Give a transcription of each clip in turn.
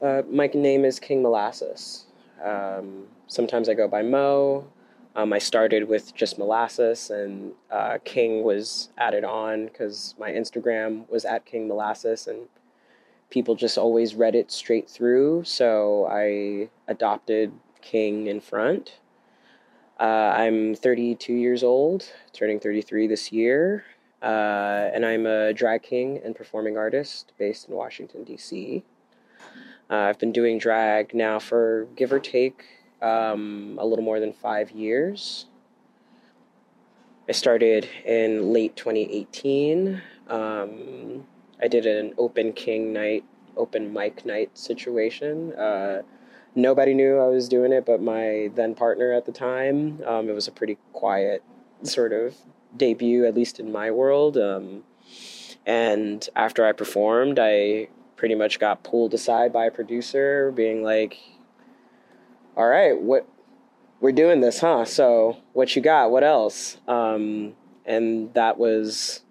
Uh, my name is King Molasses. Um, sometimes I go by Mo. Um, I started with just Molasses, and uh, King was added on because my Instagram was at King Molasses, and people just always read it straight through. So I adopted King in front. Uh, I'm 32 years old, turning 33 this year, uh, and I'm a drag king and performing artist based in Washington, D.C. Uh, I've been doing drag now for give or take um, a little more than five years. I started in late 2018. Um, I did an open king night, open mic night situation. Uh, nobody knew I was doing it, but my then partner at the time. Um, it was a pretty quiet sort of debut, at least in my world. Um, and after I performed, I pretty much got pulled aside by a producer being like all right what we're doing this huh? So what you got? What else? Um, and that was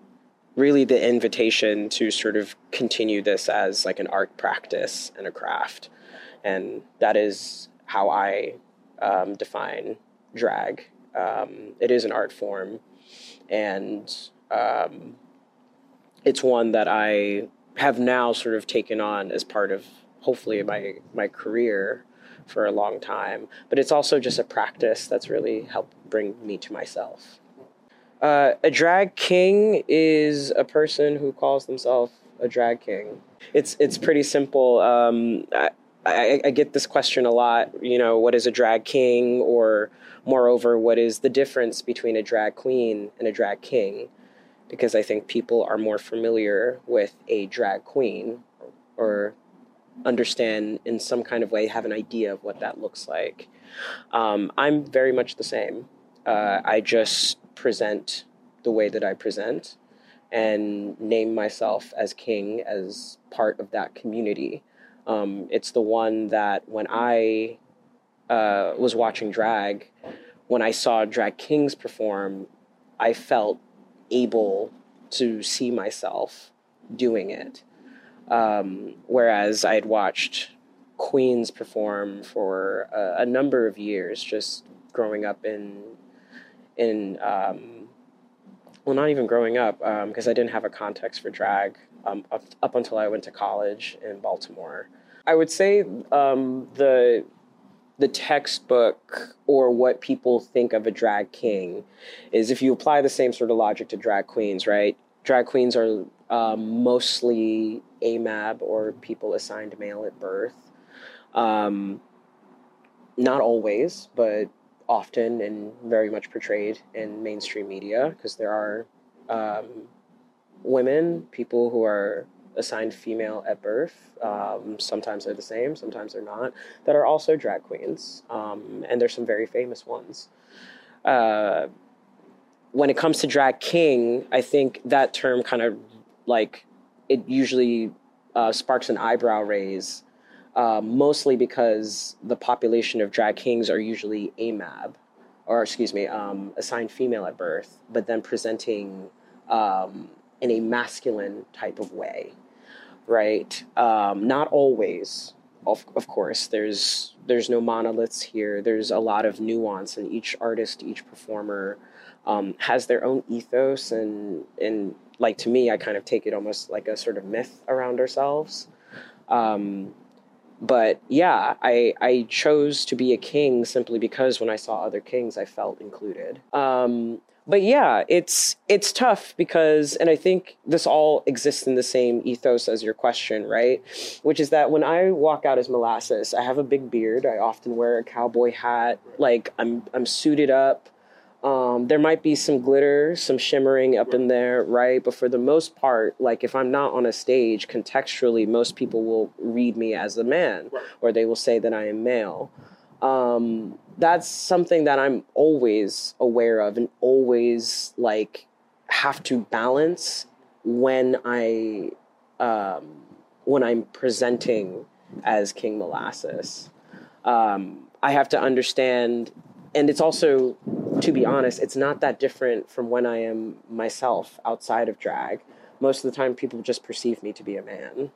really the invitation to sort of continue this as like an art practice and a craft. And that is how i um, define drag. Um, it is an art form. And um, it's one that i have now sort of taken on as part of hopefully my my career for a long time. But it's also just a practice that's really helped bring me to myself. Uh, a drag king is a person who calls themselves a drag king. It's it's pretty simple. Um, I, I, I get this question a lot. You know, what is a drag king? Or moreover, what is the difference between a drag queen and a drag king? Because I think people are more familiar with a drag queen or understand in some kind of way, have an idea of what that looks like. Um, I'm very much the same. Uh, I just present the way that I present and name myself as king as part of that community. Um, it's the one that when I uh, was watching drag, when I saw drag kings perform, I felt able to see myself doing it. Um, whereas I had watched queens perform for a, a, number of years, just growing up in in um, well, not even growing up because um, I didn't have a context for drag um, up, up until I went to college in Baltimore. I would say um, the the textbook or what people think of a drag king is if you apply the same sort of logic to drag queens, right? Drag queens are um, mostly AMAB or people assigned male at birth. Um, not always, but often and very much portrayed in mainstream media because there are um, women, people who are assigned female at birth. Um, sometimes they're the same, sometimes they're not. That are also drag queens, um, and there's some very famous ones. Uh, when it comes to drag king, I think that term kind of like it usually uh, sparks an eyebrow raise, uh, mostly because the population of drag kings are usually AMAB, or excuse me, um, assigned female at birth, but then presenting um, in a masculine type of way right? Um, not always, of, of course. There's there's no monoliths here. There's a lot of nuance, and each artist, each performer um, has their own ethos, and and like to me, I kind of take it almost like a sort of myth around ourselves. Um, but yeah, I I chose to be a king simply because when I saw other kings, I felt included. Um, but yeah, it's it's tough because, and I think this all exists in the same ethos as your question, right? Which is that when I walk out as molasses, I have a big beard. I often wear a cowboy hat. Like I'm I'm suited up. Um, there might be some glitter, some shimmering up in there, right? But for the most part, like if I'm not on a stage, contextually, most people will read me as a man, or they will say that I am male. Um, that's something that I'm always aware of and always like have to balance when I um, when I'm presenting as King Molasses. Um, I have to understand, and it's also, to be honest, it's not that different from when I am myself outside of drag. Most of the time, people just perceive me to be a man.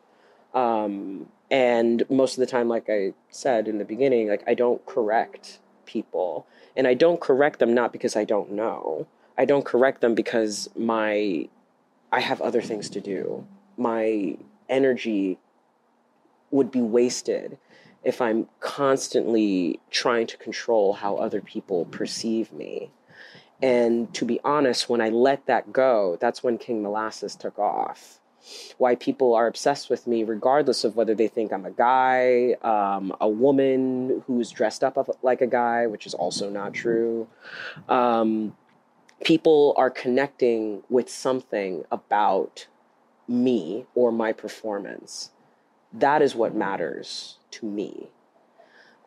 Um, and most of the time, like I said in the beginning, like I don't correct people. And I don't correct them not because I don't know. I don't correct them because my I have other things to do. My energy would be wasted if I'm constantly trying to control how other people perceive me. And to be honest, when I let that go, that's when King Molasses took off. Why people are obsessed with me, regardless of whether they think I'm a guy, um, a woman who's dressed up like a guy, which is also not true. Um, people are connecting with something about me or my performance. That is what matters to me.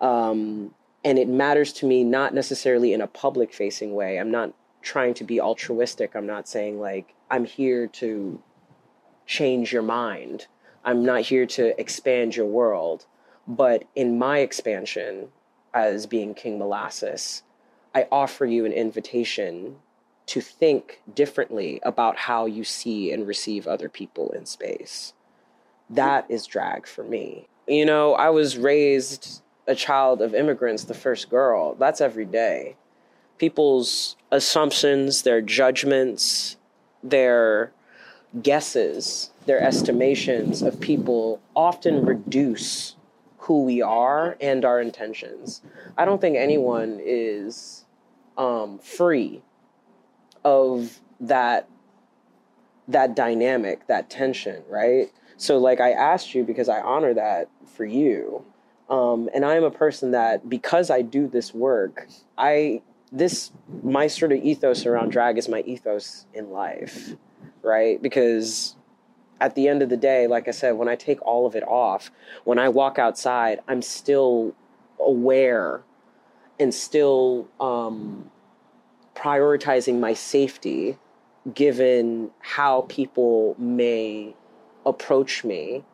Um, and it matters to me not necessarily in a public facing way. I'm not trying to be altruistic. I'm not saying, like, I'm here to change your mind. I'm not here to expand your world. But in my expansion as being King Molasses, I offer you an invitation to think differently about how you see and receive other people in space. That is drag for me. You know, I was raised a child of immigrants, the first girl. That's every day. People's assumptions, their judgments, their guesses, their estimations of people often reduce who we are and our intentions. I don't think anyone is um, free of that that dynamic, that tension, right? So like I asked you because I honor that for you. Um, and I am a person that because I do this work, I this my sort of ethos around drag is my ethos in life, right? Because at the end of the day, like I said, when I take all of it off, when I walk outside, I'm still aware and still um, prioritizing my safety given how people may approach me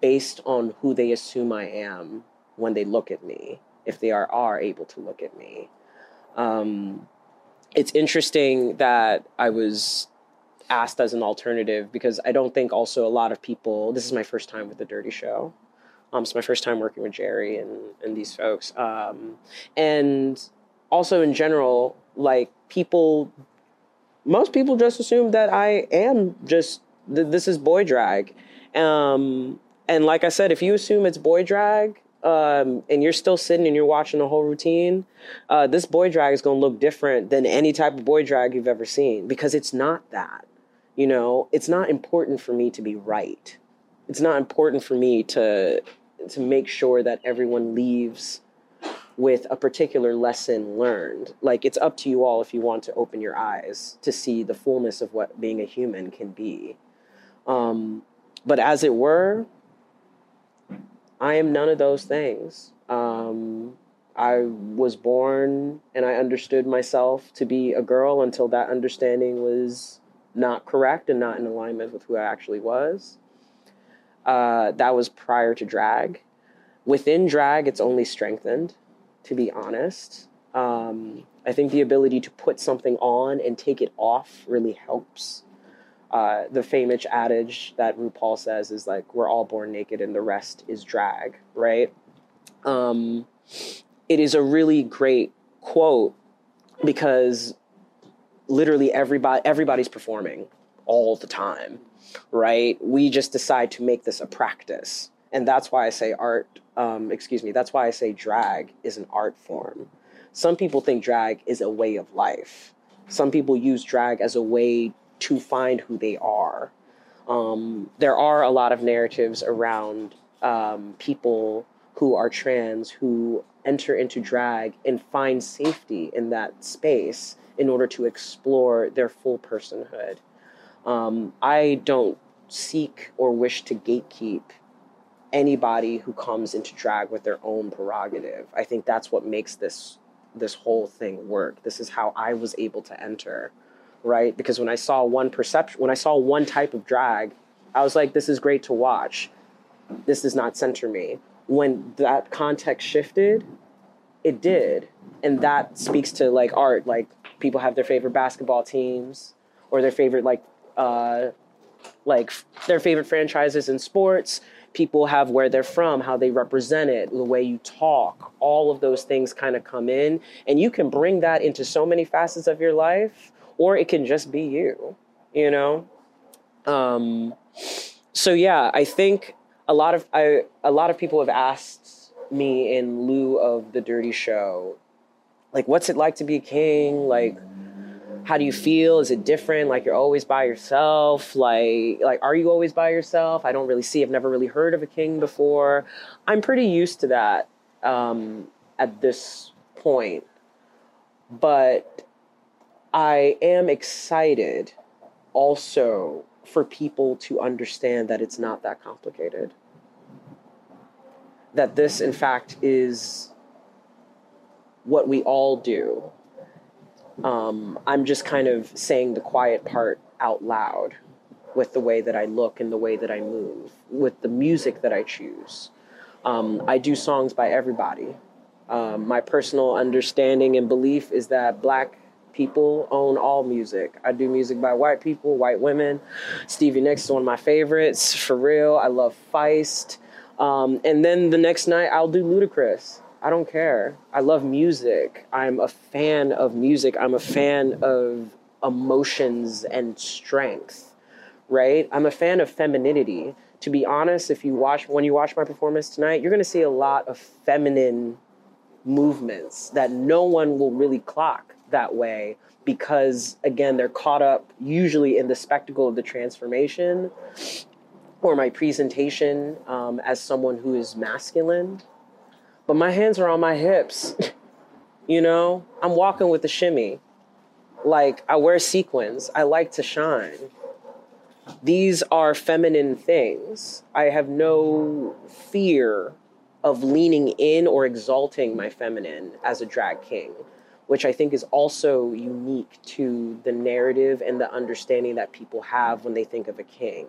based on who they assume I am when they look at me, if they are, are able to look at me. Um, it's interesting that I was asked as an alternative because I don't think also a lot of people, this is my first time with the Dirty Show. Um, it's my first time working with Jerry and, and these folks. Um, and also in general, like people, most people just assume that I am just th- this is boy drag, um, and like I said, if you assume it's boy drag. Um, and you're still sitting and you're watching the whole routine, uh, this boy drag is going to look different than any type of boy drag you've ever seen because it's not that. You know, it's not important for me to be right. It's not important for me to to make sure that everyone leaves with a particular lesson learned. Like it's up to you all if you want to open your eyes to see the fullness of what being a human can be. Um, but as it were, I am none of those things. Um, I was born and I understood myself to be a girl until that understanding was not correct and not in alignment with who I actually was. Uh, that was prior to drag. Within drag, it's only strengthened to be honest. Um, I think the ability to put something on and take it off really helps. Uh, the famous adage that RuPaul says is like, we're all born naked and the rest is drag, right? Um, it is a really great quote because literally everybody everybody's performing all the time right we just decide to make this a practice and that's why i say art um, excuse me, that's why I say drag is an art form. Some people think drag is a way of life. Some people use drag as a way to find who they are. Um, there are a lot of narratives around um, people who are trans who enter into drag and find safety in that space in order to explore their full personhood. Um, I don't seek or wish to gatekeep anybody who comes into drag with their own prerogative. I think that's what makes this this whole thing work. This is how I was able to enter, right? Because when I saw one perception, when I saw one type of drag, I was like, this is great to watch. This does not center me. When that context shifted, it did. And that speaks to like art. Like people have their favorite basketball teams or their favorite like uh like their favorite franchises in sports people have where they're from, how they represent it, the way you talk, all of those things kind of come in. And you can bring that into so many facets of your life, or it can just be you, you know? Um, so yeah, I think a lot of I, a lot of people have asked me in lieu of the dirty show, like, what's it like to be a king? Like, how do you feel? Is it different? Like you're always by yourself? Like like are you always by yourself? I don't really see. I've never really heard of a king before. I'm pretty used to that um, at this point, but I am excited also for people to understand that it's not that complicated. That this, in fact, is what we all do um, I'm just kind of saying the quiet part out loud with the way that I look and the way that I move, with the music that I choose. Um, I do songs by everybody. Um, my personal understanding and belief is that black people own all music. I do music by white people, white women. Stevie Nicks is one of my favorites, for real. I love Feist. Um, and then the next night, I'll do Ludacris. I don't care. I love music. I'm a fan of music. I'm a fan of emotions and strength, right? I'm a fan of femininity. To be honest, if you watch when you watch my performance tonight, you're going to see a lot of feminine movements that no one will really clock that way because again, they're caught up usually in the spectacle of the transformation or my presentation um, as someone who is masculine but my hands are on my hips. you know, I'm walking with a shimmy. Like I wear sequins. I like to shine. These are feminine things. I have no fear of leaning in or exalting my feminine as a drag king, which I think is also unique to the narrative and the understanding that people have when they think of a king.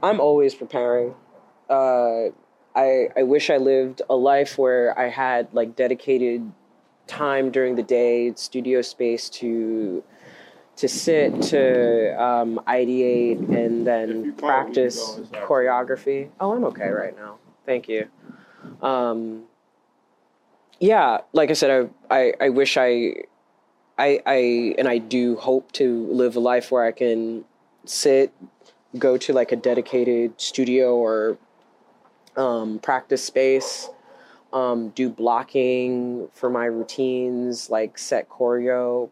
I'm always preparing. Uh, I, I wish I lived a life where I had like dedicated time during the day, studio space to to sit, to um, ideate, and then practice choreography. Oh, I'm okay right now. Thank you. Um, yeah, like I said, I, I, I wish I, I, I, and I do hope to live a life where I can sit, go to like a dedicated studio or um, practice space, um, do blocking for my routines, like set choreo.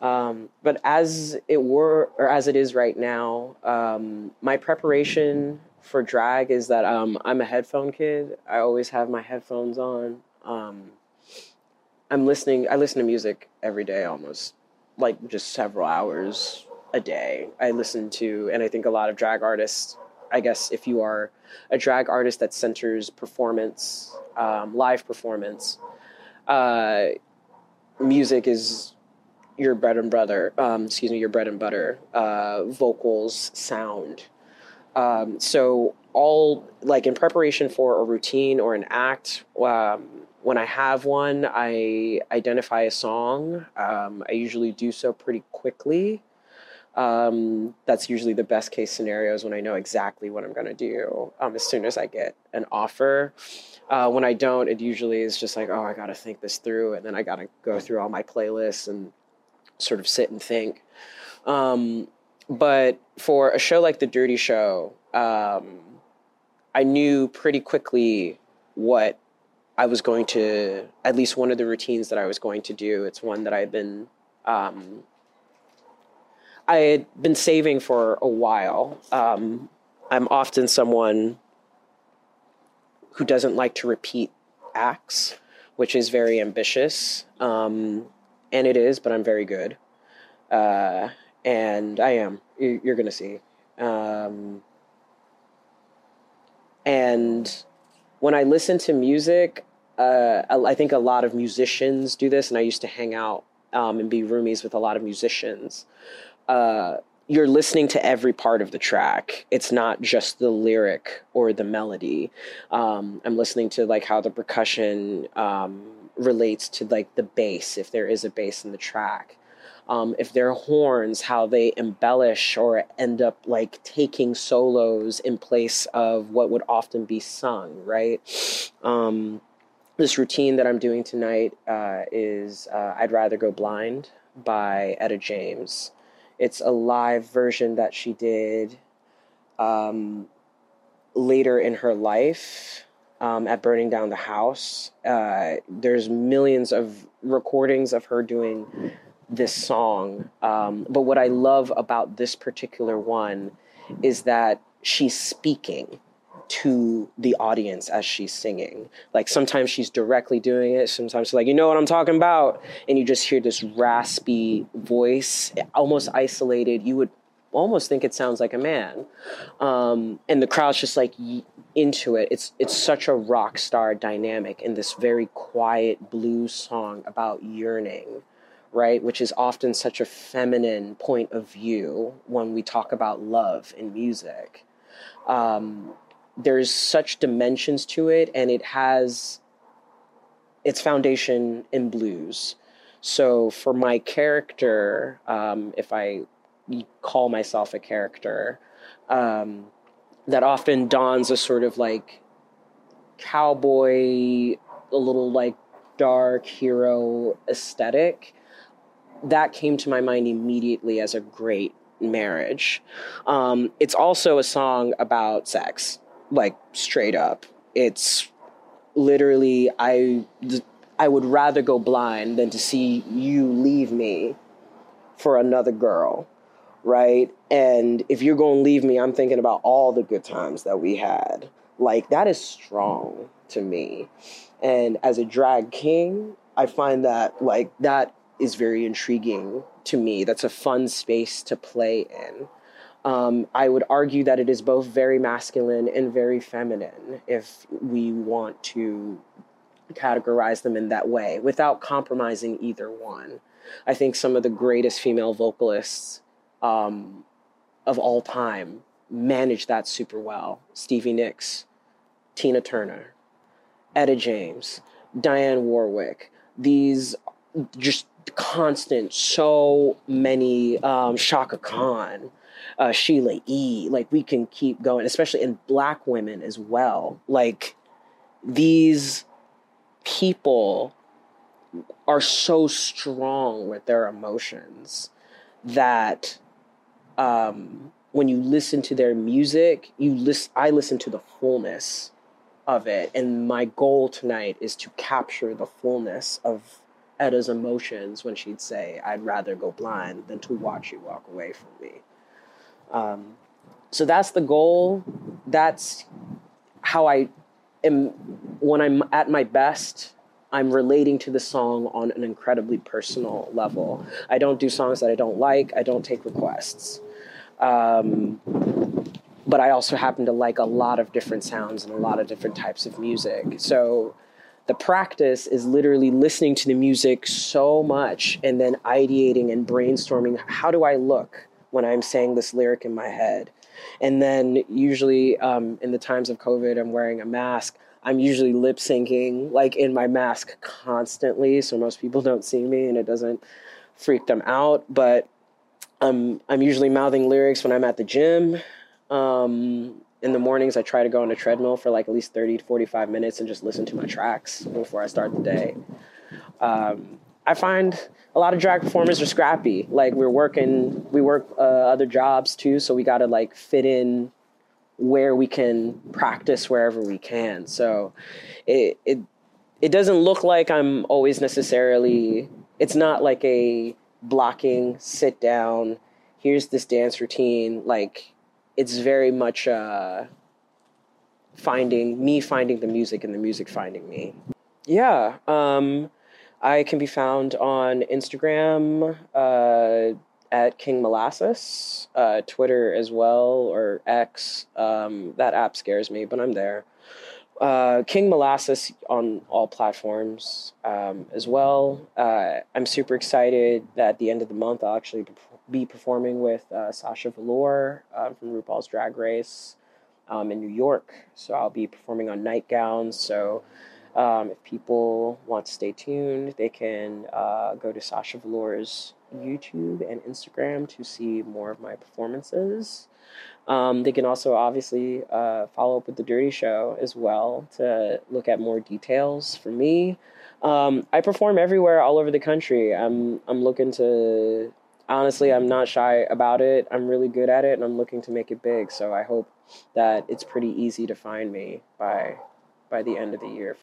Um, but as it were, or as it is right now, um, my preparation for drag is that um, I'm a headphone kid. I always have my headphones on. Um, I'm listening. I listen to music every day, almost like just several hours a day. I listen to, and I think a lot of drag artists I guess if you are a drag artist that centers performance, um, live performance, uh, music is your bread and butter. Um, excuse me, your bread and butter. Uh, vocals, sound. Um, so all like in preparation for a routine or an act. Um, when I have one, I identify a song. Um, I usually do so pretty quickly. Um, that's usually the best case scenarios when I know exactly what I'm going to do um, as soon as I get an offer. Uh, when I don't, it usually is just like, oh, I got to think this through, and then I got to go through all my playlists and sort of sit and think. Um, but for a show like The Dirty Show, um, I knew pretty quickly what I was going to, at least one of the routines that I was going to do. It's one that I've been um, I had been saving for a while. Um, I'm often someone who doesn't like to repeat acts, which is very ambitious. Um, and it is, but I'm very good. Uh, and I am. You're going to see. Um, and when I listen to music, uh, I think a lot of musicians do this, and I used to hang out um, and be roomies with a lot of musicians uh, you're listening to every part of the track. It's not just the lyric or the melody. Um, I'm listening to like how the percussion um, relates to like the bass, if there is a bass in the track. Um, if they're horns, how they embellish or end up like taking solos in place of what would often be sung, right? Um, this routine that I'm doing tonight uh, is uh, I'd Rather Go Blind by Etta James. It's a live version that she did um, later in her life um, at Burning Down the House. Uh, there's millions of recordings of her doing this song. Um, but what I love about this particular one is that she's speaking to the audience as she's singing. Like sometimes she's directly doing it, sometimes she's like, you know what I'm talking about? And you just hear this raspy voice, almost isolated. You would almost think it sounds like a man. Um, and the crowd's just like into it. It's it's such a rock star dynamic in this very quiet blues song about yearning, right? Which is often such a feminine point of view when we talk about love in music. Um, there's such dimensions to it, and it has its foundation in blues. So for my character, um, if I call myself a character, um, that often dons a sort of like cowboy, a little like dark hero aesthetic. That came to my mind immediately as a great marriage. Um, it's also a song about sex, like straight up. It's literally I I would rather go blind than to see you leave me for another girl right? And if you're going to leave me, I'm thinking about all the good times that we had. Like, that is strong to me. And as a drag king, I find that, like, that is very intriguing to me. That's a fun space to play in. Um, I would argue that it is both very masculine and very feminine if we want to categorize them in that way without compromising either one. I think some of the greatest female vocalists um, of all time managed that super well. Stevie Nicks, Tina Turner, Etta James, Dionne Warwick. These just constant, so many, um, Chaka Khan, uh, Sheila E. Like we can keep going, especially in black women as well. Like these people are so strong with their emotions that um, when you listen to their music, you list. I listen to the fullness of it, and my goal tonight is to capture the fullness of Etta's emotions when she'd say, "I'd rather go blind than to watch you walk away from me." Um, so that's the goal. That's how I am when I'm at my best. I'm relating to the song on an incredibly personal level. I don't do songs that I don't like. I don't take requests. Um, but I also happen to like a lot of different sounds and a lot of different types of music. So the practice is literally listening to the music so much and then ideating and brainstorming how do I look when I'm saying this lyric in my head? And then usually um, in the times of COVID, I'm wearing a mask. I'm usually lip syncing, like in my mask constantly, so most people don't see me and it doesn't freak them out. But I'm I'm usually mouthing lyrics when I'm at the gym. Um, in the mornings, I try to go on a treadmill for like at least 30 to 45 minutes and just listen to my tracks before I start the day. Um, I find a lot of drag performers are scrappy. Like we're working, we work uh, other jobs too, so we got to like fit in where we can practice wherever we can. So it it it doesn't look like I'm always necessarily. It's not like a blocking, sit down. Here's this dance routine. Like it's very much uh, finding me finding the music and the music finding me. Yeah. Um, I can be found on Instagram. Uh, at King Molasses, uh, Twitter as well, or X. Um, that app scares me, but I'm there. Uh, King Molasses on all platforms um, as well. Uh, I'm super excited that at the end of the month I'll actually be performing with uh, Sasha Velour uh, from RuPaul's Drag Race um, in New York. So I'll be performing on NightGowns. So um, if people want to stay tuned, they can uh, go to Sasha Velour's YouTube and Instagram to see more of my performances. Um, they can also obviously uh, follow up with the Dirty Show as well to look at more details for me. Um, I perform everywhere, all over the country. I'm I'm looking to honestly, I'm not shy about it. I'm really good at it, and I'm looking to make it big. So I hope that it's pretty easy to find me by by the end of the year